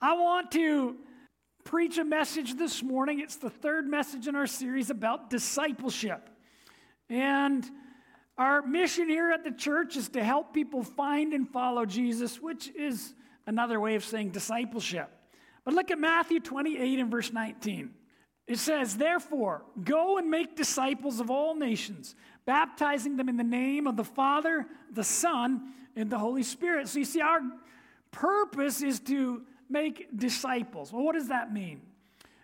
I want to preach a message this morning. It's the third message in our series about discipleship. And our mission here at the church is to help people find and follow Jesus, which is another way of saying discipleship. But look at Matthew 28 and verse 19. It says, Therefore, go and make disciples of all nations, baptizing them in the name of the Father, the Son, and the Holy Spirit. So you see, our purpose is to make disciples. Well, what does that mean?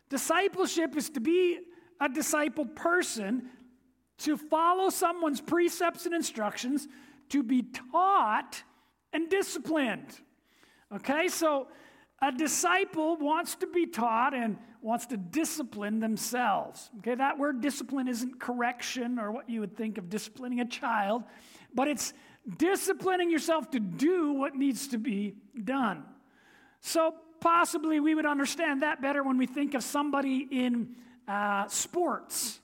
Discipleship is to be a discipled person, to follow someone's precepts and instructions, to be taught and disciplined. Okay, so a disciple wants to be taught and wants to discipline themselves. Okay, that word discipline isn't correction or what you would think of disciplining a child, but it's disciplining yourself to do what needs to be done. So, possibly we would understand that better when we think of somebody in uh, sports,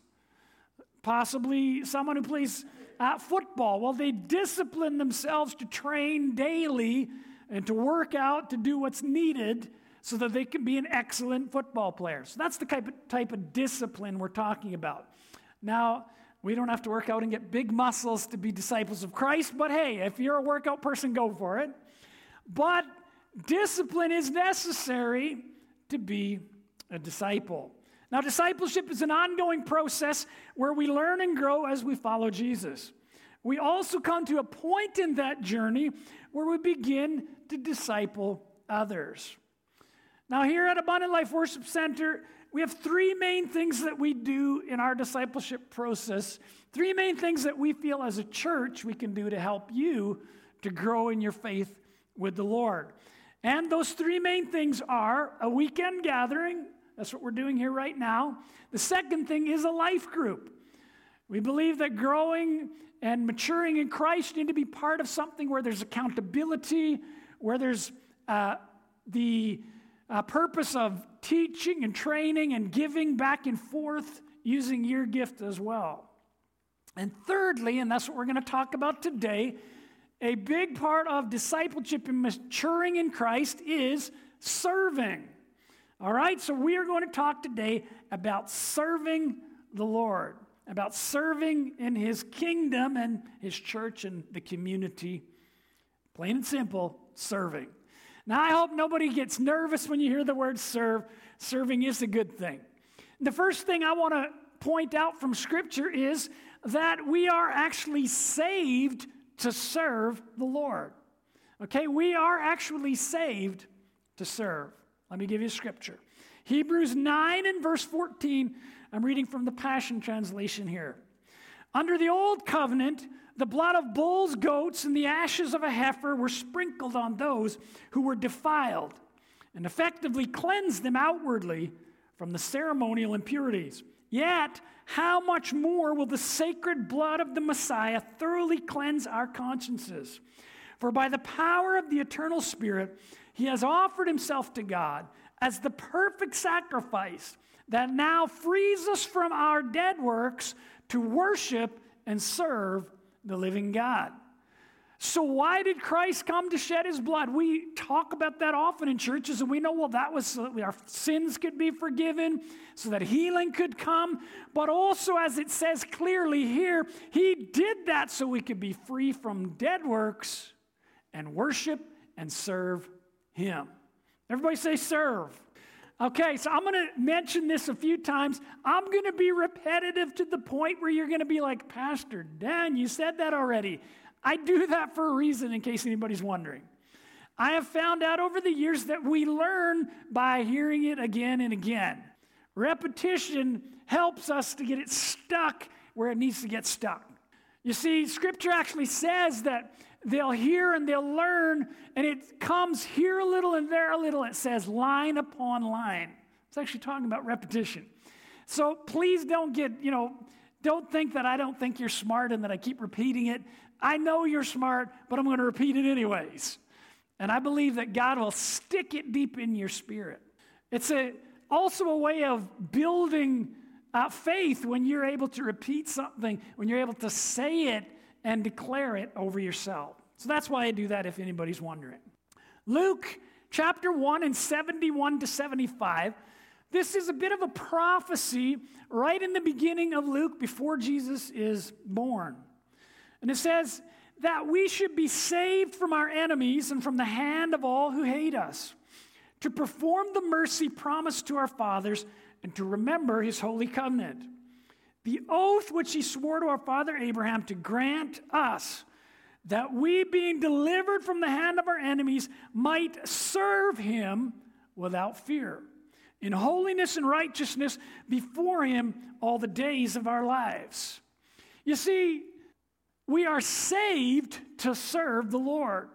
possibly someone who plays uh, football. Well, they discipline themselves to train daily and to work out to do what's needed so that they can be an excellent football player. So that's the type of, type of discipline we're talking about. Now, we don't have to work out and get big muscles to be disciples of Christ, but hey, if you're a workout person, go for it. But discipline is necessary to be a disciple. Now, discipleship is an ongoing process where we learn and grow as we follow Jesus. We also come to a point in that journey where we begin to disciple others. Now, here at Abundant Life Worship Center, we have three main things that we do in our discipleship process. Three main things that we feel as a church we can do to help you to grow in your faith with the Lord. And those three main things are a weekend gathering, that's what we're doing here right now. The second thing is a life group. We believe that growing and maturing in Christ need to be part of something where there's accountability, where there's uh, the uh, purpose of teaching and training and giving back and forth using your gift as well. And thirdly, and that's what we're going to talk about today, a big part of discipleship and maturing in Christ is serving. All right, so we are going to talk today about serving the Lord, about serving in His kingdom and His church and the community. Plain and simple, serving. Now, I hope nobody gets nervous when you hear the word serve. Serving is a good thing. The first thing I want to point out from Scripture is that we are actually saved to serve the Lord. Okay, we are actually saved to serve. Let me give you scripture. Hebrews 9 and verse 14. I'm reading from the Passion Translation here. Under the old covenant, the blood of bulls, goats, and the ashes of a heifer were sprinkled on those who were defiled and effectively cleansed them outwardly from the ceremonial impurities. Yet, how much more will the sacred blood of the Messiah thoroughly cleanse our consciences? For by the power of the eternal Spirit, he has offered himself to God as the perfect sacrifice that now frees us from our dead works to worship and serve the living God. So, why did Christ come to shed his blood? We talk about that often in churches, and we know, well, that was so that our sins could be forgiven, so that healing could come. But also, as it says clearly here, he did that so we could be free from dead works and worship and serve him. Everybody say, serve. Okay, so I'm going to mention this a few times. I'm going to be repetitive to the point where you're going to be like, Pastor Dan, you said that already. I do that for a reason, in case anybody's wondering. I have found out over the years that we learn by hearing it again and again. Repetition helps us to get it stuck where it needs to get stuck. You see, Scripture actually says that they'll hear and they'll learn, and it comes here a little and there a little. It says line upon line. It's actually talking about repetition. So please don't get, you know, don't think that I don't think you're smart and that I keep repeating it. I know you're smart, but I'm going to repeat it anyways. And I believe that God will stick it deep in your spirit. It's a, also a way of building uh, faith when you're able to repeat something, when you're able to say it and declare it over yourself. So that's why I do that if anybody's wondering. Luke chapter 1 and 71 to 75. This is a bit of a prophecy right in the beginning of Luke before Jesus is born. And it says that we should be saved from our enemies and from the hand of all who hate us, to perform the mercy promised to our fathers, and to remember his holy covenant. The oath which he swore to our father Abraham to grant us that we, being delivered from the hand of our enemies, might serve him without fear in holiness and righteousness before Him all the days of our lives. You see, we are saved to serve the Lord.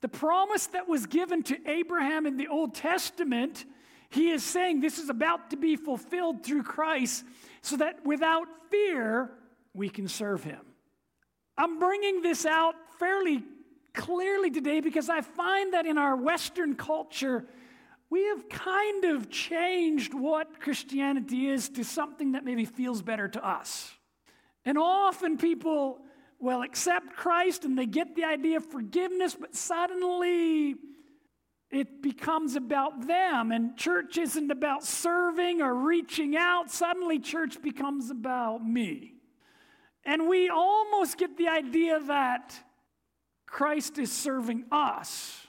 The promise that was given to Abraham in the Old Testament, he is saying this is about to be fulfilled through Christ so that without fear we can serve him. I'm bringing this out fairly clearly today because I find that in our Western culture, we have kind of changed what Christianity is to something that maybe feels better to us. And often people will accept Christ and they get the idea of forgiveness, but suddenly it becomes about them, and church isn't about serving or reaching out. Suddenly, church becomes about me. And we almost get the idea that Christ is serving us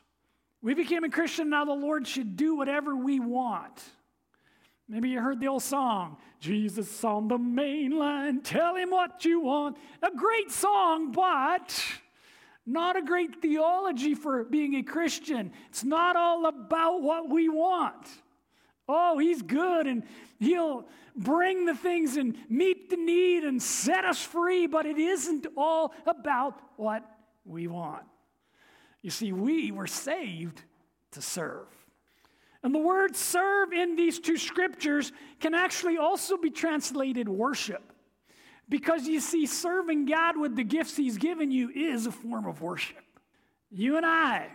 we became a Christian, now the Lord should do whatever we want. Maybe you heard the old song, Jesus on the main line, tell him what you want. A great song, but not a great theology for being a Christian. It's not all about what we want. Oh, he's good and he'll bring the things and meet the need and set us free, but it isn't all about what we want. You see, we were saved to serve. And the word serve in these two scriptures can actually also be translated worship. Because you see, serving God with the gifts He's given you is a form of worship. You and I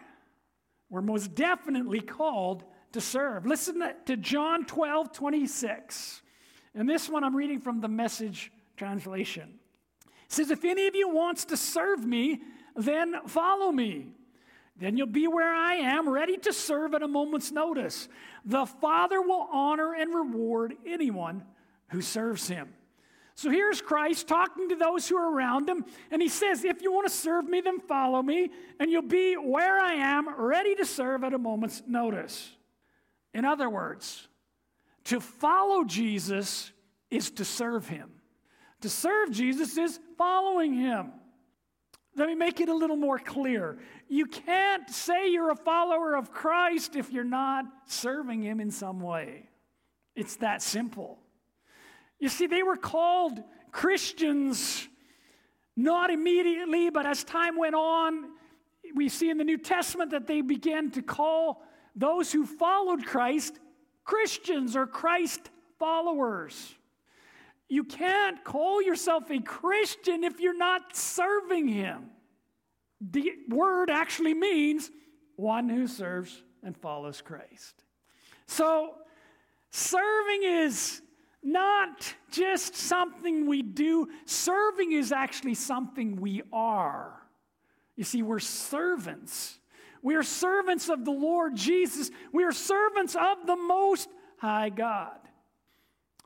were most definitely called to serve. Listen to John 12, 26. And this one I'm reading from the message translation. It says, If any of you wants to serve me, then follow me. Then you'll be where I am, ready to serve at a moment's notice. The Father will honor and reward anyone who serves him. So here's Christ talking to those who are around him, and he says, If you want to serve me, then follow me, and you'll be where I am, ready to serve at a moment's notice. In other words, to follow Jesus is to serve him. To serve Jesus is following him. Let me make it a little more clear. You can't say you're a follower of Christ if you're not serving Him in some way. It's that simple. You see, they were called Christians not immediately, but as time went on, we see in the New Testament that they began to call those who followed Christ Christians or Christ followers. You can't call yourself a Christian if you're not serving Him. The word actually means one who serves and follows Christ. So, serving is not just something we do, serving is actually something we are. You see, we're servants. We are servants of the Lord Jesus. We are servants of the Most High God.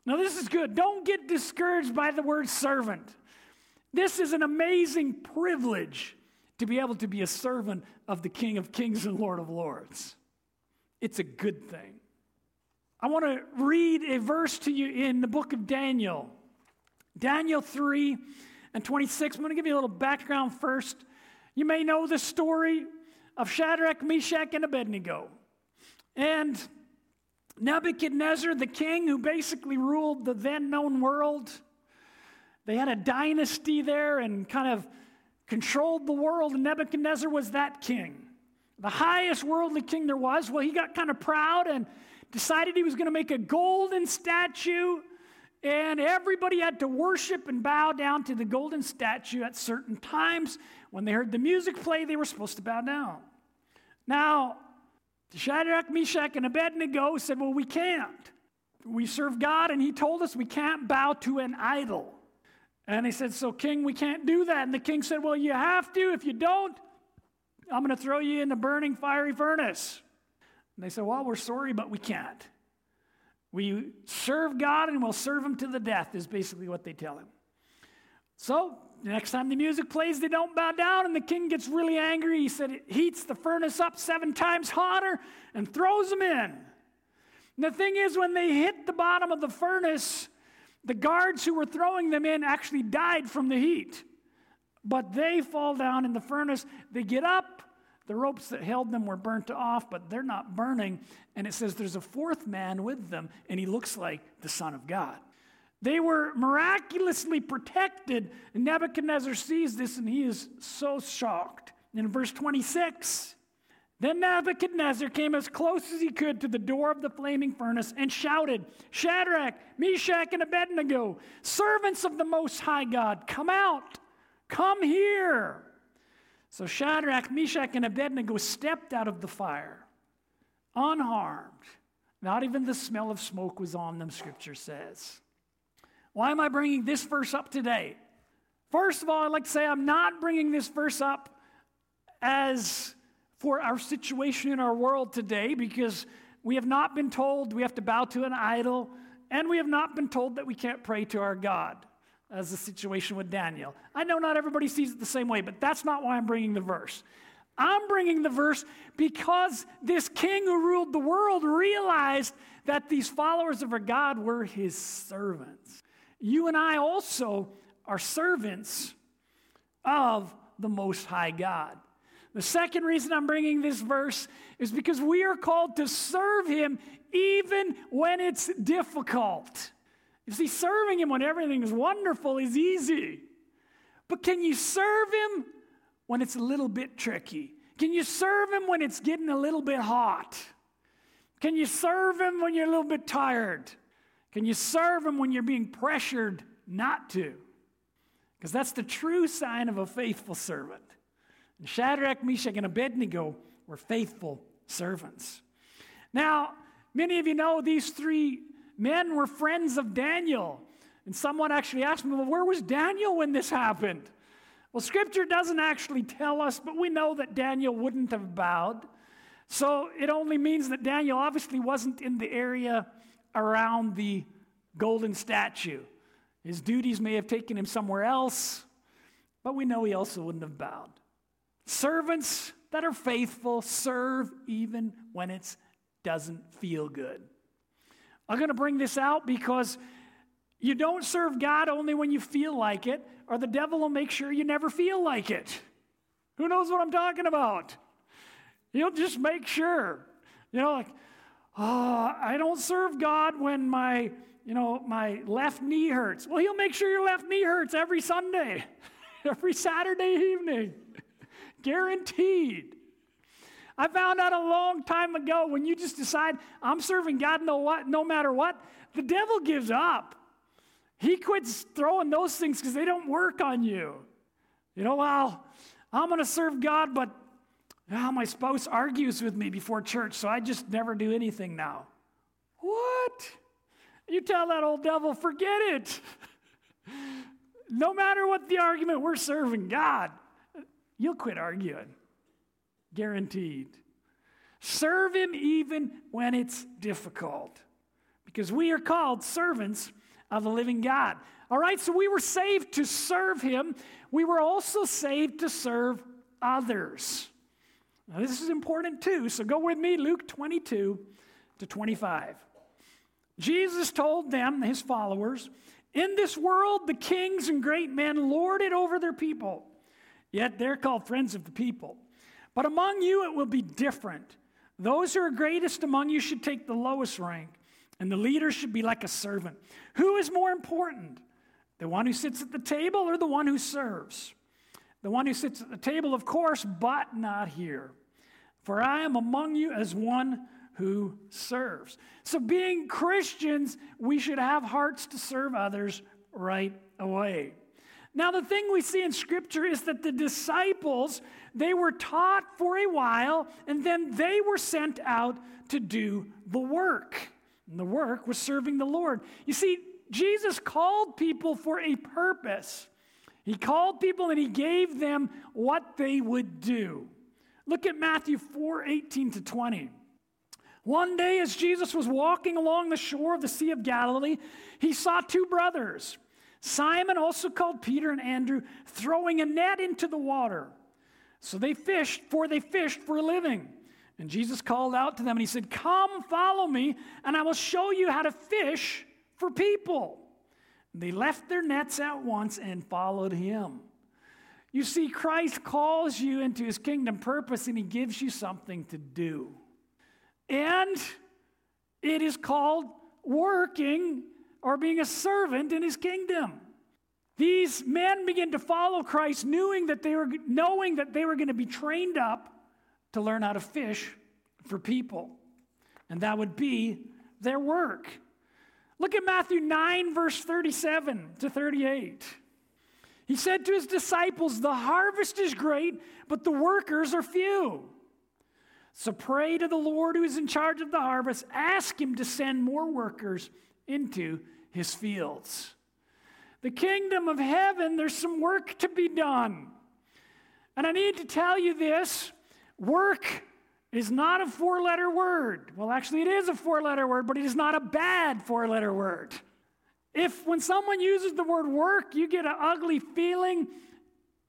Now, this is good. Don't get discouraged by the word servant. This is an amazing privilege to be able to be a servant of the King of Kings and Lord of Lords. It's a good thing. I want to read a verse to you in the book of Daniel. Daniel 3 and 26. I'm going to give you a little background first. You may know the story of Shadrach, Meshach, and Abednego. And Nebuchadnezzar, the king who basically ruled the then known world, they had a dynasty there and kind of controlled the world, and Nebuchadnezzar was that king. The highest worldly king there was. Well, he got kind of proud and decided he was going to make a golden statue, and everybody had to worship and bow down to the golden statue at certain times. When they heard the music play, they were supposed to bow down. Now, Shadrach, Meshach, and Abednego said, Well, we can't. We serve God, and He told us we can't bow to an idol. And he said, So, King, we can't do that. And the king said, Well, you have to. If you don't, I'm going to throw you in the burning fiery furnace. And they said, Well, we're sorry, but we can't. We serve God and we'll serve Him to the death, is basically what they tell him. So, the next time the music plays, they don't bow down, and the king gets really angry. He said it heats the furnace up seven times hotter and throws them in. And the thing is, when they hit the bottom of the furnace, the guards who were throwing them in actually died from the heat. But they fall down in the furnace. They get up, the ropes that held them were burnt off, but they're not burning. And it says there's a fourth man with them, and he looks like the Son of God. They were miraculously protected. And Nebuchadnezzar sees this, and he is so shocked. In verse 26, then Nebuchadnezzar came as close as he could to the door of the flaming furnace and shouted, Shadrach, Meshach, and Abednego, servants of the Most High God, come out, come here. So Shadrach, Meshach, and Abednego stepped out of the fire unharmed. Not even the smell of smoke was on them, scripture says. Why am I bringing this verse up today? First of all, I'd like to say I'm not bringing this verse up as for our situation in our world today because we have not been told we have to bow to an idol, and we have not been told that we can't pray to our God as the situation with Daniel. I know not everybody sees it the same way, but that's not why I'm bringing the verse. I'm bringing the verse because this king who ruled the world realized that these followers of our God were his servants. You and I also are servants of the Most High God. The second reason I'm bringing this verse is because we are called to serve him even when it's difficult. You see, serving Him when everything is wonderful is easy. But can you serve Him when it's a little bit tricky? Can you serve Him when it's getting a little bit hot? Can you serve Him when you're a little bit tired? Can you serve Him when you're being pressured not to? Because that's the true sign of a faithful servant. And Shadrach, Meshach, and Abednego were faithful servants. Now, many of you know these three men were friends of Daniel. And someone actually asked me, well, where was Daniel when this happened? Well, scripture doesn't actually tell us, but we know that Daniel wouldn't have bowed. So it only means that Daniel obviously wasn't in the area around the golden statue. His duties may have taken him somewhere else, but we know he also wouldn't have bowed. Servants that are faithful serve even when it doesn't feel good. I'm going to bring this out because you don't serve God only when you feel like it, or the devil will make sure you never feel like it. Who knows what I'm talking about? He'll just make sure. You know, like, oh, I don't serve God when my, you know, my left knee hurts. Well, he'll make sure your left knee hurts every Sunday, every Saturday evening. Guaranteed. I found out a long time ago when you just decide, I'm serving God no, what, no matter what, the devil gives up. He quits throwing those things because they don't work on you. You know, well, I'm going to serve God, but oh, my spouse argues with me before church, so I just never do anything now. What? You tell that old devil, forget it. no matter what the argument, we're serving God. You'll quit arguing. Guaranteed. Serve him even when it's difficult. Because we are called servants of the living God. All right, so we were saved to serve him. We were also saved to serve others. Now, this is important too, so go with me, Luke 22 to 25. Jesus told them, his followers, In this world, the kings and great men lord it over their people, yet they're called friends of the people. But among you it will be different. Those who are greatest among you should take the lowest rank, and the leader should be like a servant. Who is more important, the one who sits at the table or the one who serves? The one who sits at the table, of course, but not here. For I am among you as one who serves. So, being Christians, we should have hearts to serve others right away. Now, the thing we see in Scripture is that the disciples, they were taught for a while, and then they were sent out to do the work. And the work was serving the Lord. You see, Jesus called people for a purpose. He called people and he gave them what they would do. Look at Matthew 4 18 to 20. One day, as Jesus was walking along the shore of the Sea of Galilee, he saw two brothers, Simon, also called Peter, and Andrew, throwing a net into the water. So they fished, for they fished for a living. And Jesus called out to them and he said, Come, follow me, and I will show you how to fish for people. They left their nets at once and followed him. You see, Christ calls you into his kingdom purpose and he gives you something to do. And it is called working or being a servant in his kingdom. These men begin to follow Christ, knowing that they were, knowing that they were going to be trained up to learn how to fish for people. And that would be their work. Look at Matthew 9, verse 37 to 38. He said to his disciples, The harvest is great, but the workers are few. So pray to the Lord who is in charge of the harvest. Ask him to send more workers into his fields. The kingdom of heaven, there's some work to be done. And I need to tell you this work is not a four letter word. Well, actually, it is a four letter word, but it is not a bad four letter word. If when someone uses the word work, you get an ugly feeling,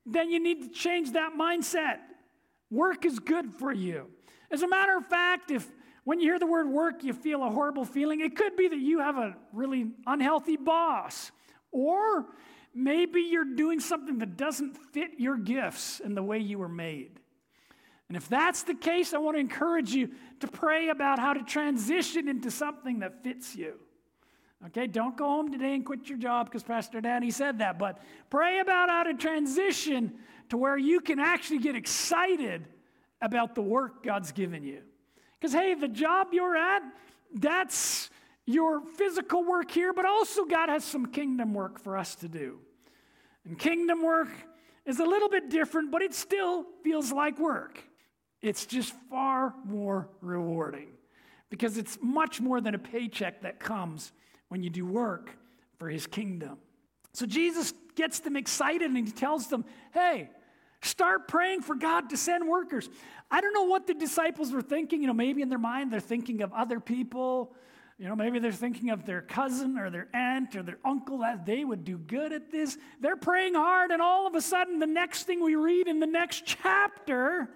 then you need to change that mindset. Work is good for you. As a matter of fact, if when you hear the word work, you feel a horrible feeling, it could be that you have a really unhealthy boss. Or maybe you're doing something that doesn't fit your gifts and the way you were made. And if that's the case, I want to encourage you to pray about how to transition into something that fits you. Okay, don't go home today and quit your job because Pastor Danny said that, but pray about how to transition to where you can actually get excited about the work God's given you. Because, hey, the job you're at, that's your physical work here, but also God has some kingdom work for us to do. And kingdom work is a little bit different, but it still feels like work. It's just far more rewarding because it's much more than a paycheck that comes when you do work for his kingdom. So Jesus gets them excited and he tells them, hey, Start praying for God to send workers. I don't know what the disciples were thinking. You know, maybe in their mind they're thinking of other people. You know, maybe they're thinking of their cousin or their aunt or their uncle that they would do good at this. They're praying hard, and all of a sudden, the next thing we read in the next chapter,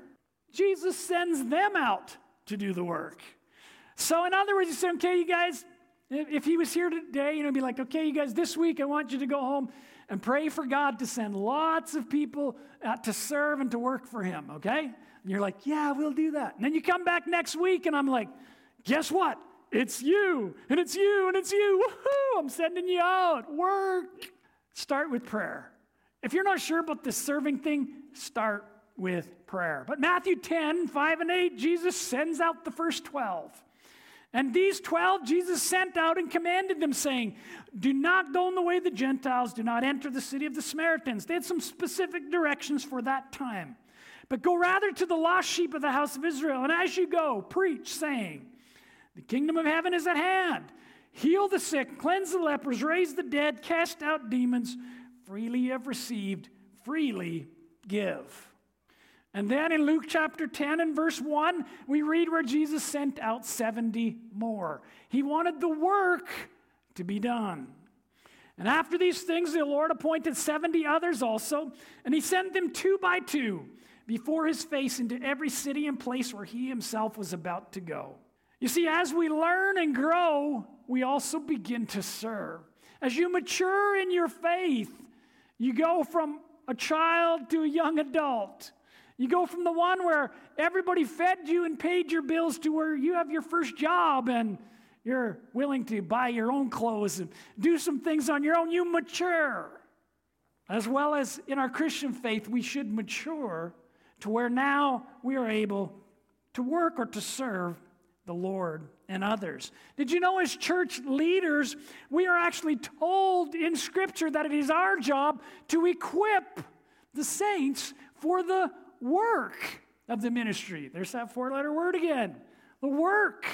Jesus sends them out to do the work. So, in other words, he said, okay, you guys, if he was here today, you know, be like, okay, you guys, this week I want you to go home and pray for God to send lots of people uh, to serve and to work for Him, okay? And you're like, yeah, we'll do that. And then you come back next week, and I'm like, guess what? It's you, and it's you, and it's you. Woohoo! I'm sending you out. Work. Start with prayer. If you're not sure about the serving thing, start with prayer. But Matthew 10, 5 and 8, Jesus sends out the first 12. And these 12 Jesus sent out and commanded them, saying, Do not go in the way of the Gentiles, do not enter the city of the Samaritans. They had some specific directions for that time. But go rather to the lost sheep of the house of Israel. And as you go, preach, saying, The kingdom of heaven is at hand. Heal the sick, cleanse the lepers, raise the dead, cast out demons. Freely you have received, freely give. And then in Luke chapter 10 and verse 1, we read where Jesus sent out 70 more. He wanted the work to be done. And after these things, the Lord appointed 70 others also, and he sent them two by two before his face into every city and place where he himself was about to go. You see, as we learn and grow, we also begin to serve. As you mature in your faith, you go from a child to a young adult. You go from the one where everybody fed you and paid your bills to where you have your first job and you're willing to buy your own clothes and do some things on your own. You mature. As well as in our Christian faith, we should mature to where now we are able to work or to serve the Lord and others. Did you know, as church leaders, we are actually told in Scripture that it is our job to equip the saints for the work of the ministry. There's that four letter word again. The work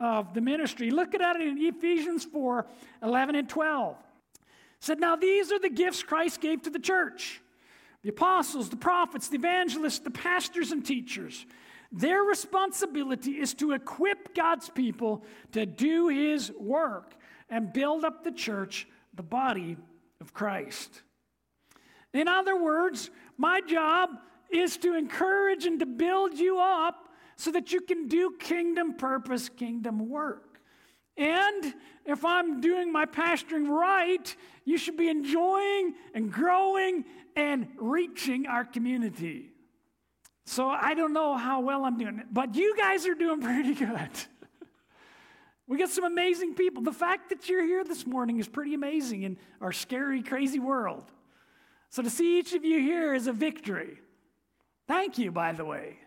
of the ministry. Look at it in Ephesians 4 11 and 12. It said, Now these are the gifts Christ gave to the church the apostles, the prophets, the evangelists, the pastors, and teachers. Their responsibility is to equip God's people to do his work and build up the church, the body of Christ. In other words, my job is to encourage and to build you up so that you can do kingdom purpose, kingdom work. And if I'm doing my pastoring right, you should be enjoying and growing and reaching our community. So I don't know how well I'm doing, it, but you guys are doing pretty good. we got some amazing people. The fact that you're here this morning is pretty amazing in our scary, crazy world. So to see each of you here is a victory. Thank you, by the way.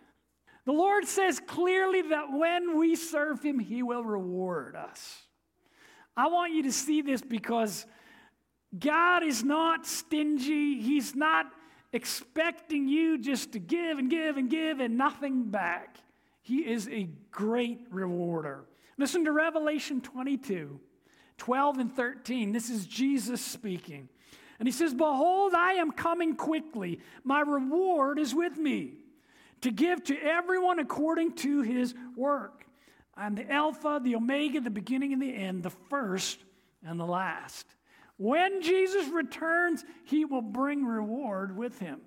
The Lord says clearly that when we serve Him, He will reward us. I want you to see this because God is not stingy. He's not expecting you just to give and give and give and nothing back. He is a great rewarder. Listen to Revelation 22 12 and 13. This is Jesus speaking. And he says, Behold, I am coming quickly. My reward is with me to give to everyone according to his work. I'm the Alpha, the Omega, the beginning and the end, the first and the last. When Jesus returns, he will bring reward with him.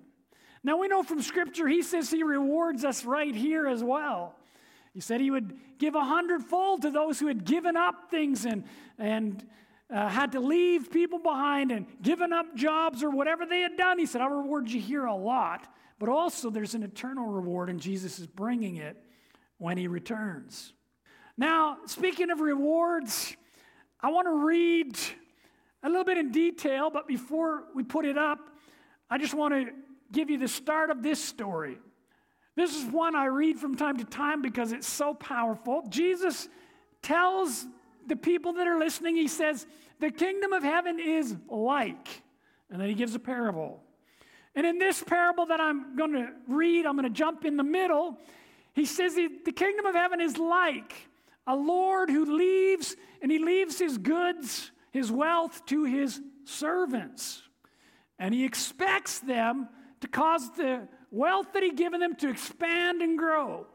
Now we know from Scripture, he says he rewards us right here as well. He said he would give a hundredfold to those who had given up things and, and uh, had to leave people behind and given up jobs or whatever they had done. He said, I'll reward you here a lot. But also, there's an eternal reward, and Jesus is bringing it when he returns. Now, speaking of rewards, I want to read a little bit in detail, but before we put it up, I just want to give you the start of this story. This is one I read from time to time because it's so powerful. Jesus tells the people that are listening, he says, The kingdom of heaven is like. And then he gives a parable. And in this parable that I'm going to read, I'm going to jump in the middle. He says the, kingdom of heaven is like a Lord who leaves and he leaves his goods his wealth to his servants. And he expects them to cause the wealth that he's given them to expand and grow.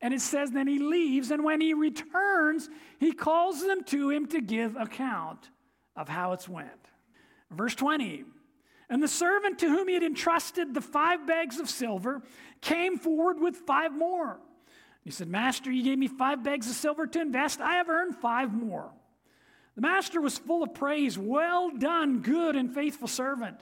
And it says, then he leaves, and when he returns, he calls them to him to give account of how it's went. Verse 20 And the servant to whom he had entrusted the five bags of silver came forward with five more. He said, Master, you gave me five bags of silver to invest. I have earned five more. The master was full of praise. Well done, good and faithful servant.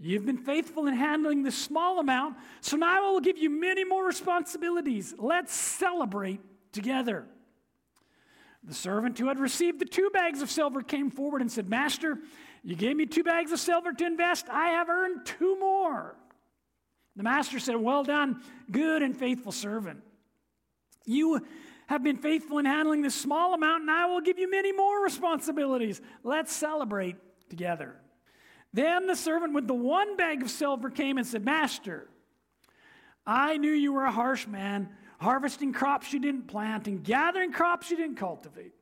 You've been faithful in handling this small amount, so now I will give you many more responsibilities. Let's celebrate together. The servant who had received the two bags of silver came forward and said, Master, you gave me two bags of silver to invest. I have earned two more. The master said, Well done, good and faithful servant. You have been faithful in handling this small amount, and I will give you many more responsibilities. Let's celebrate together. Then the servant with the one bag of silver came and said, Master, I knew you were a harsh man, harvesting crops you didn't plant and gathering crops you didn't cultivate.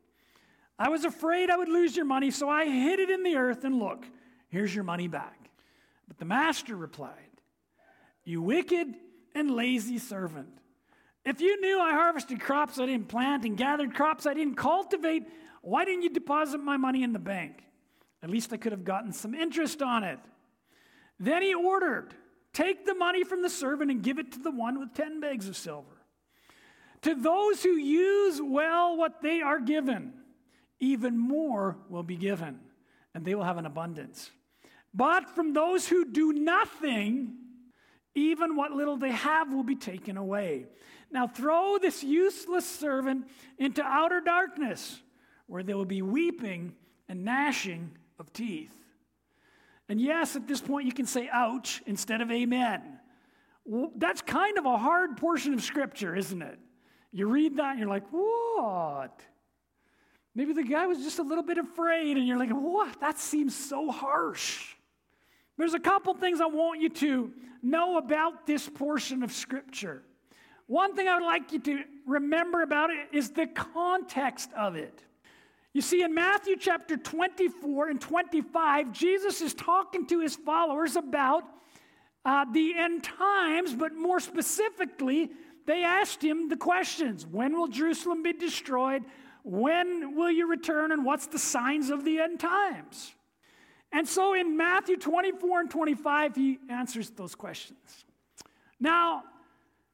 I was afraid I would lose your money, so I hid it in the earth, and look, here's your money back. But the master replied, You wicked and lazy servant. If you knew I harvested crops I didn't plant and gathered crops I didn't cultivate, why didn't you deposit my money in the bank? At least I could have gotten some interest on it. Then he ordered, Take the money from the servant and give it to the one with 10 bags of silver. To those who use well what they are given, even more will be given, and they will have an abundance. But from those who do nothing, even what little they have will be taken away. Now throw this useless servant into outer darkness, where there will be weeping and gnashing of teeth. And yes, at this point you can say ouch instead of amen. Well, that's kind of a hard portion of scripture, isn't it? You read that and you're like, what? Maybe the guy was just a little bit afraid, and you're like, what? That seems so harsh. There's a couple things I want you to know about this portion of scripture. One thing I would like you to remember about it is the context of it. You see, in Matthew chapter 24 and 25, Jesus is talking to his followers about uh, the end times, but more specifically, they asked him the questions When will Jerusalem be destroyed? When will you return? And what's the signs of the end times? And so in Matthew 24 and 25, he answers those questions. Now,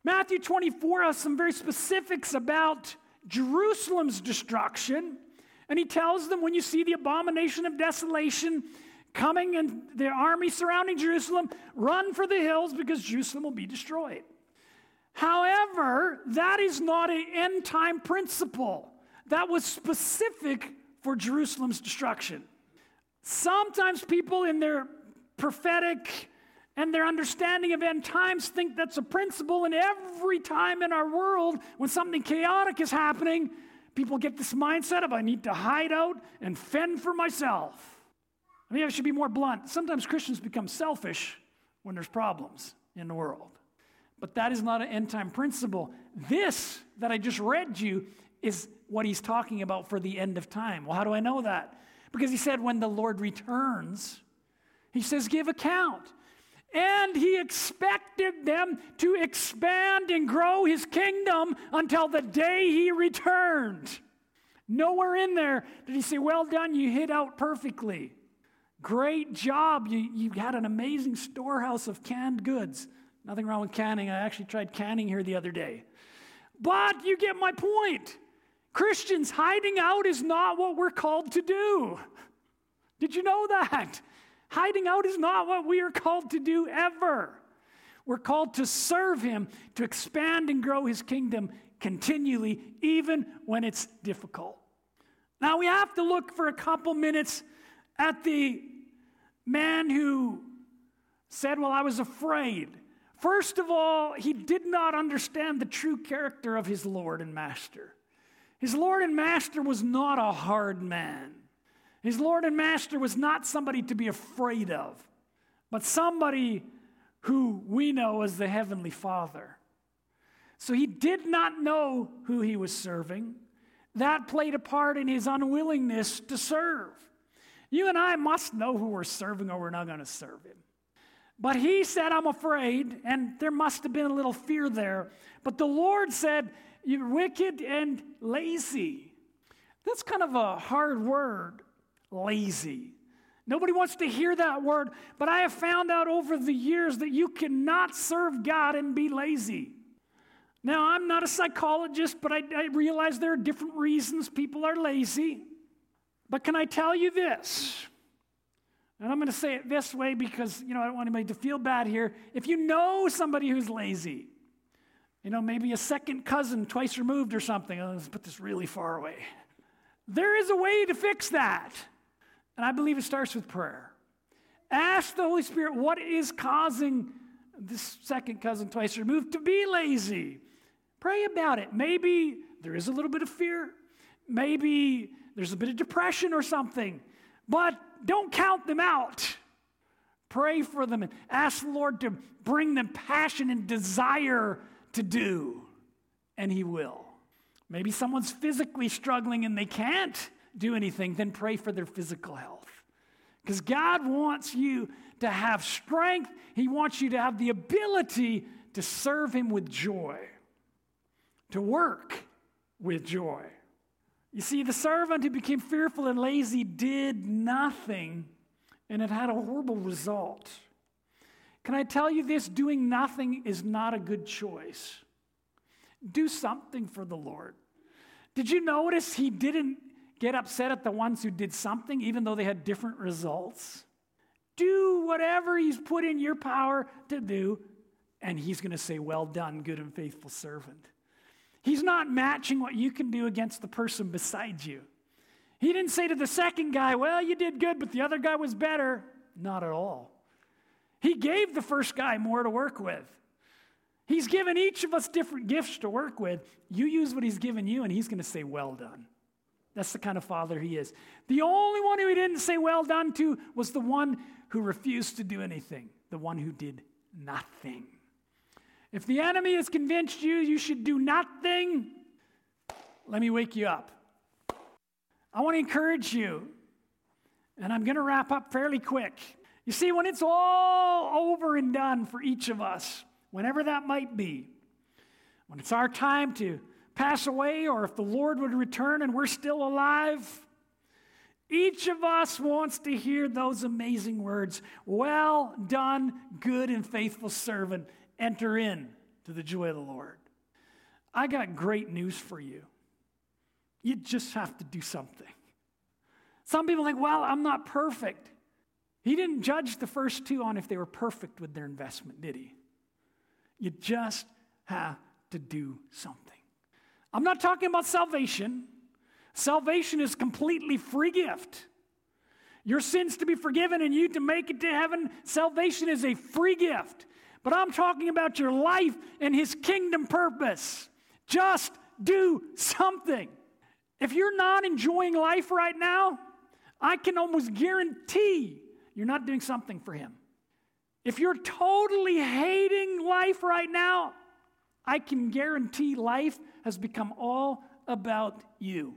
Matthew 24 has some very specifics about Jerusalem's destruction. And he tells them when you see the abomination of desolation coming and the army surrounding Jerusalem, run for the hills because Jerusalem will be destroyed. However, that is not an end time principle. That was specific for Jerusalem's destruction. Sometimes people in their prophetic and their understanding of end times think that's a principle, and every time in our world when something chaotic is happening, people get this mindset of I need to hide out and fend for myself. I mean, I should be more blunt. Sometimes Christians become selfish when there's problems in the world. But that is not an end time principle. This that I just read you is what he's talking about for the end of time. Well, how do I know that? Because he said, when the Lord returns, he says, give account. And he expected them to expand and grow his kingdom until the day he returned. Nowhere in there did he say, Well done, you hit out perfectly. Great job. You, you had an amazing storehouse of canned goods. Nothing wrong with canning. I actually tried canning here the other day. But you get my point. Christians, hiding out is not what we're called to do. Did you know that? Hiding out is not what we are called to do ever. We're called to serve Him, to expand and grow His kingdom continually, even when it's difficult. Now, we have to look for a couple minutes at the man who said, Well, I was afraid. First of all, he did not understand the true character of his Lord and Master. His Lord and Master was not a hard man. His Lord and Master was not somebody to be afraid of, but somebody who we know as the Heavenly Father. So he did not know who he was serving. That played a part in his unwillingness to serve. You and I must know who we're serving or we're not going to serve him. But he said, I'm afraid, and there must have been a little fear there. But the Lord said, you're wicked and lazy. That's kind of a hard word, lazy. Nobody wants to hear that word, but I have found out over the years that you cannot serve God and be lazy. Now, I'm not a psychologist, but I, I realize there are different reasons people are lazy. But can I tell you this? And I'm going to say it this way because, you know, I don't want anybody to feel bad here. If you know somebody who's lazy, you know, maybe a second cousin twice removed or something. Oh, let's put this really far away. There is a way to fix that. And I believe it starts with prayer. Ask the Holy Spirit what is causing this second cousin twice removed to be lazy. Pray about it. Maybe there is a little bit of fear. Maybe there's a bit of depression or something. But don't count them out. Pray for them and ask the Lord to bring them passion and desire to do, and He will. Maybe someone's physically struggling and they can't do anything, then pray for their physical health. Because God wants you to have strength, He wants you to have the ability to serve Him with joy, to work with joy. You see, the servant who became fearful and lazy did nothing, and it had a horrible result. Can I tell you this? Doing nothing is not a good choice. Do something for the Lord. Did you notice he didn't get upset at the ones who did something, even though they had different results? Do whatever he's put in your power to do, and he's going to say, Well done, good and faithful servant. He's not matching what you can do against the person beside you. He didn't say to the second guy, Well, you did good, but the other guy was better. Not at all. He gave the first guy more to work with. He's given each of us different gifts to work with. You use what he's given you, and he's going to say, Well done. That's the kind of father he is. The only one who he didn't say well done to was the one who refused to do anything, the one who did nothing. If the enemy has convinced you you should do nothing, let me wake you up. I want to encourage you, and I'm going to wrap up fairly quick. You see, when it's all over and done for each of us, whenever that might be, when it's our time to pass away, or if the Lord would return and we're still alive, each of us wants to hear those amazing words Well done, good and faithful servant. Enter in to the joy of the Lord. I got great news for you. You just have to do something. Some people think, well, I'm not perfect. He didn't judge the first two on if they were perfect with their investment, did he? You just have to do something. I'm not talking about salvation. Salvation is completely free gift. Your sins to be forgiven and you to make it to heaven, salvation is a free gift. But I'm talking about your life and his kingdom purpose. Just do something. If you're not enjoying life right now, I can almost guarantee you're not doing something for him. If you're totally hating life right now, I can guarantee life has become all about you.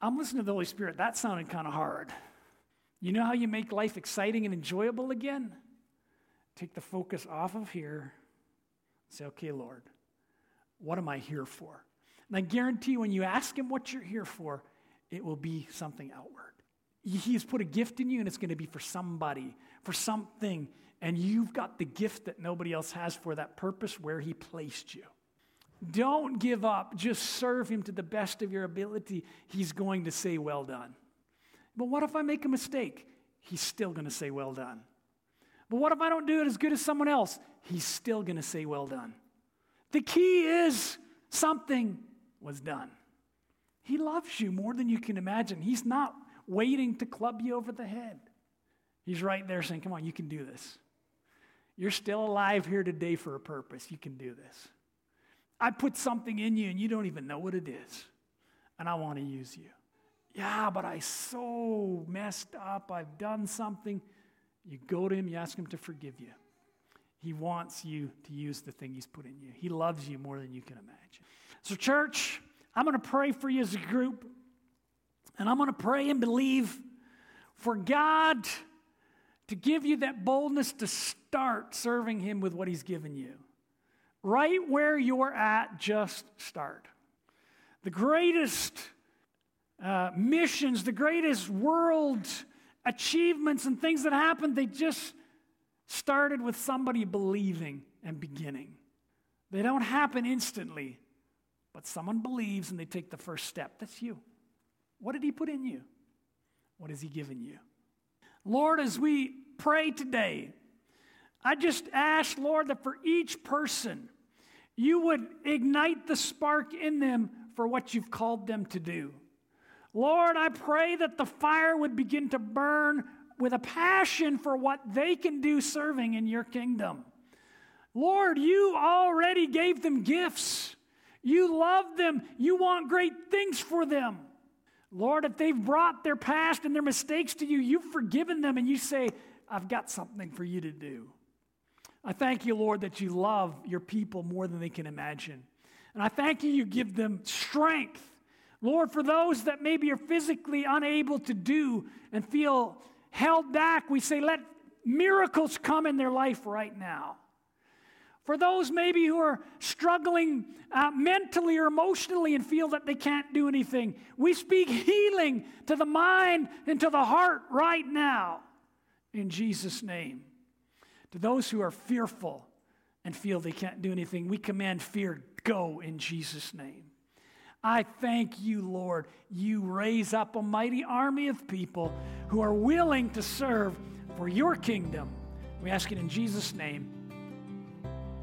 I'm listening to the Holy Spirit. That sounded kind of hard. You know how you make life exciting and enjoyable again? Take the focus off of here. Say, okay, Lord, what am I here for? And I guarantee when you ask Him what you're here for, it will be something outward. He has put a gift in you, and it's going to be for somebody, for something. And you've got the gift that nobody else has for that purpose where He placed you. Don't give up. Just serve him to the best of your ability. He's going to say, Well done. But what if I make a mistake? He's still going to say, Well done. But what if I don't do it as good as someone else? He's still going to say, Well done. The key is something was done. He loves you more than you can imagine. He's not waiting to club you over the head. He's right there saying, Come on, you can do this. You're still alive here today for a purpose. You can do this. I put something in you and you don't even know what it is, and I want to use you. Yeah, but I so messed up. I've done something. You go to him, you ask him to forgive you. He wants you to use the thing he's put in you. He loves you more than you can imagine. So, church, I'm going to pray for you as a group, and I'm going to pray and believe for God to give you that boldness to start serving him with what he's given you. Right where you're at, just start. The greatest uh, missions, the greatest world achievements and things that happened, they just started with somebody believing and beginning. They don't happen instantly, but someone believes and they take the first step. That's you. What did He put in you? What has He given you? Lord, as we pray today, I just ask, Lord, that for each person, you would ignite the spark in them for what you've called them to do. Lord, I pray that the fire would begin to burn with a passion for what they can do serving in your kingdom. Lord, you already gave them gifts. You love them. You want great things for them. Lord, if they've brought their past and their mistakes to you, you've forgiven them and you say, I've got something for you to do. I thank you, Lord, that you love your people more than they can imagine. And I thank you, you give them strength. Lord, for those that maybe are physically unable to do and feel held back, we say, let miracles come in their life right now. For those maybe who are struggling uh, mentally or emotionally and feel that they can't do anything, we speak healing to the mind and to the heart right now in Jesus' name. To those who are fearful and feel they can't do anything, we command fear go in Jesus' name. I thank you, Lord. You raise up a mighty army of people who are willing to serve for your kingdom. We ask it in Jesus' name.